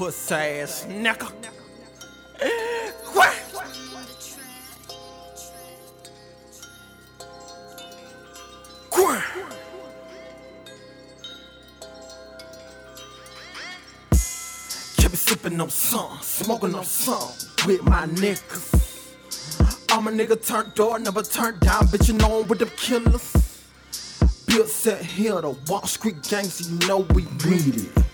pussy ass nigga. What? Quack. Kept sipping on some, smoking on some with my niggas. I'm a nigga turned door, never turned down, bitchin' on with them killers. Bill set here to Wall Street gangs, you know we need it.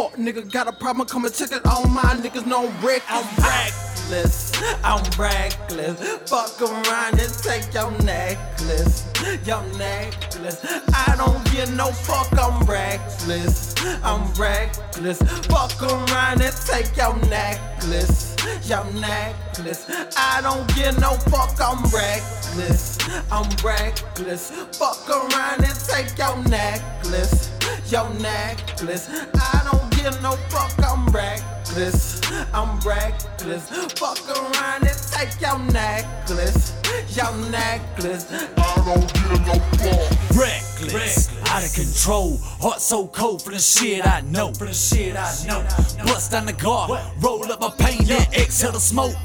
Fuck nigga got a problem, come and check it on my niggas, no wreck. I'm reckless, I'm reckless. Fuck around and take your necklace, your necklace. I don't give no fuck, I'm reckless, I'm reckless. Fuck around and take your necklace, your necklace. I don't give no fuck, I'm reckless, I'm reckless. Fuck around and take your necklace, your necklace. I don't give no fuck, I'm reckless, I'm reckless. Fuck around and take your necklace, your necklace. I don't give no fuck. Reckless, out of control, heart so cold for the shit I know. For the shit I know. Bust down the guard, roll up my pain, then exhale the smoke.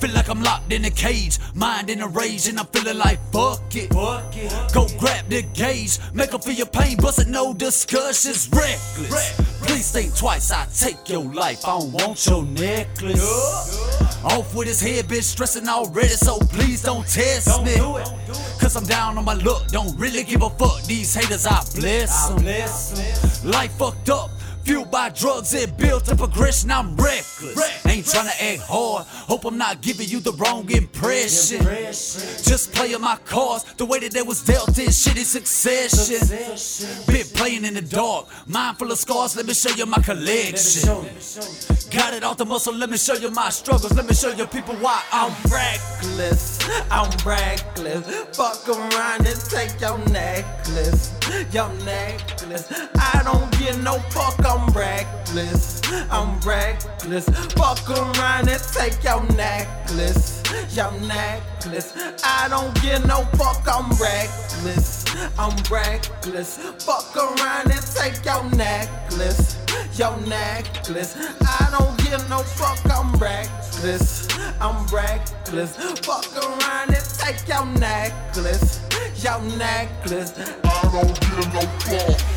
Feel like I'm locked in a cage, mind in a rage, and I'm feeling like fuck it. Go grab the gauge, make her feel your pain, bust it, no discussions. Reckless. Please think twice, I take your life. I don't want your necklace. Off with his head, bitch, stressing already, so please don't test me. Cause I'm down on my luck, don't really give a fuck. These haters, I bless them. Life fucked up. Fueled by drugs, it built a progression. I'm reckless. Ain't tryna act hard. Hope I'm not giving you the wrong impression. Just playing my cards the way that they was dealt in shitty succession. Been playing in the dark, mind full of scars. Let me show you my collection. Got it off the muscle. Let me show you my struggles. Let me show you people why I'm reckless. I'm reckless. Fuck around and take your necklace. Your necklace. I don't give no fuck. I'm reckless. I'm reckless. Fuck around and take your necklace. Your necklace. I don't give no fuck. I'm reckless. I'm reckless. Fuck around and take your necklace. Your necklace. I don't give no fuck. I'm reckless. I'm reckless. Fuck around and take your necklace. Your necklace. I don't give no fuck.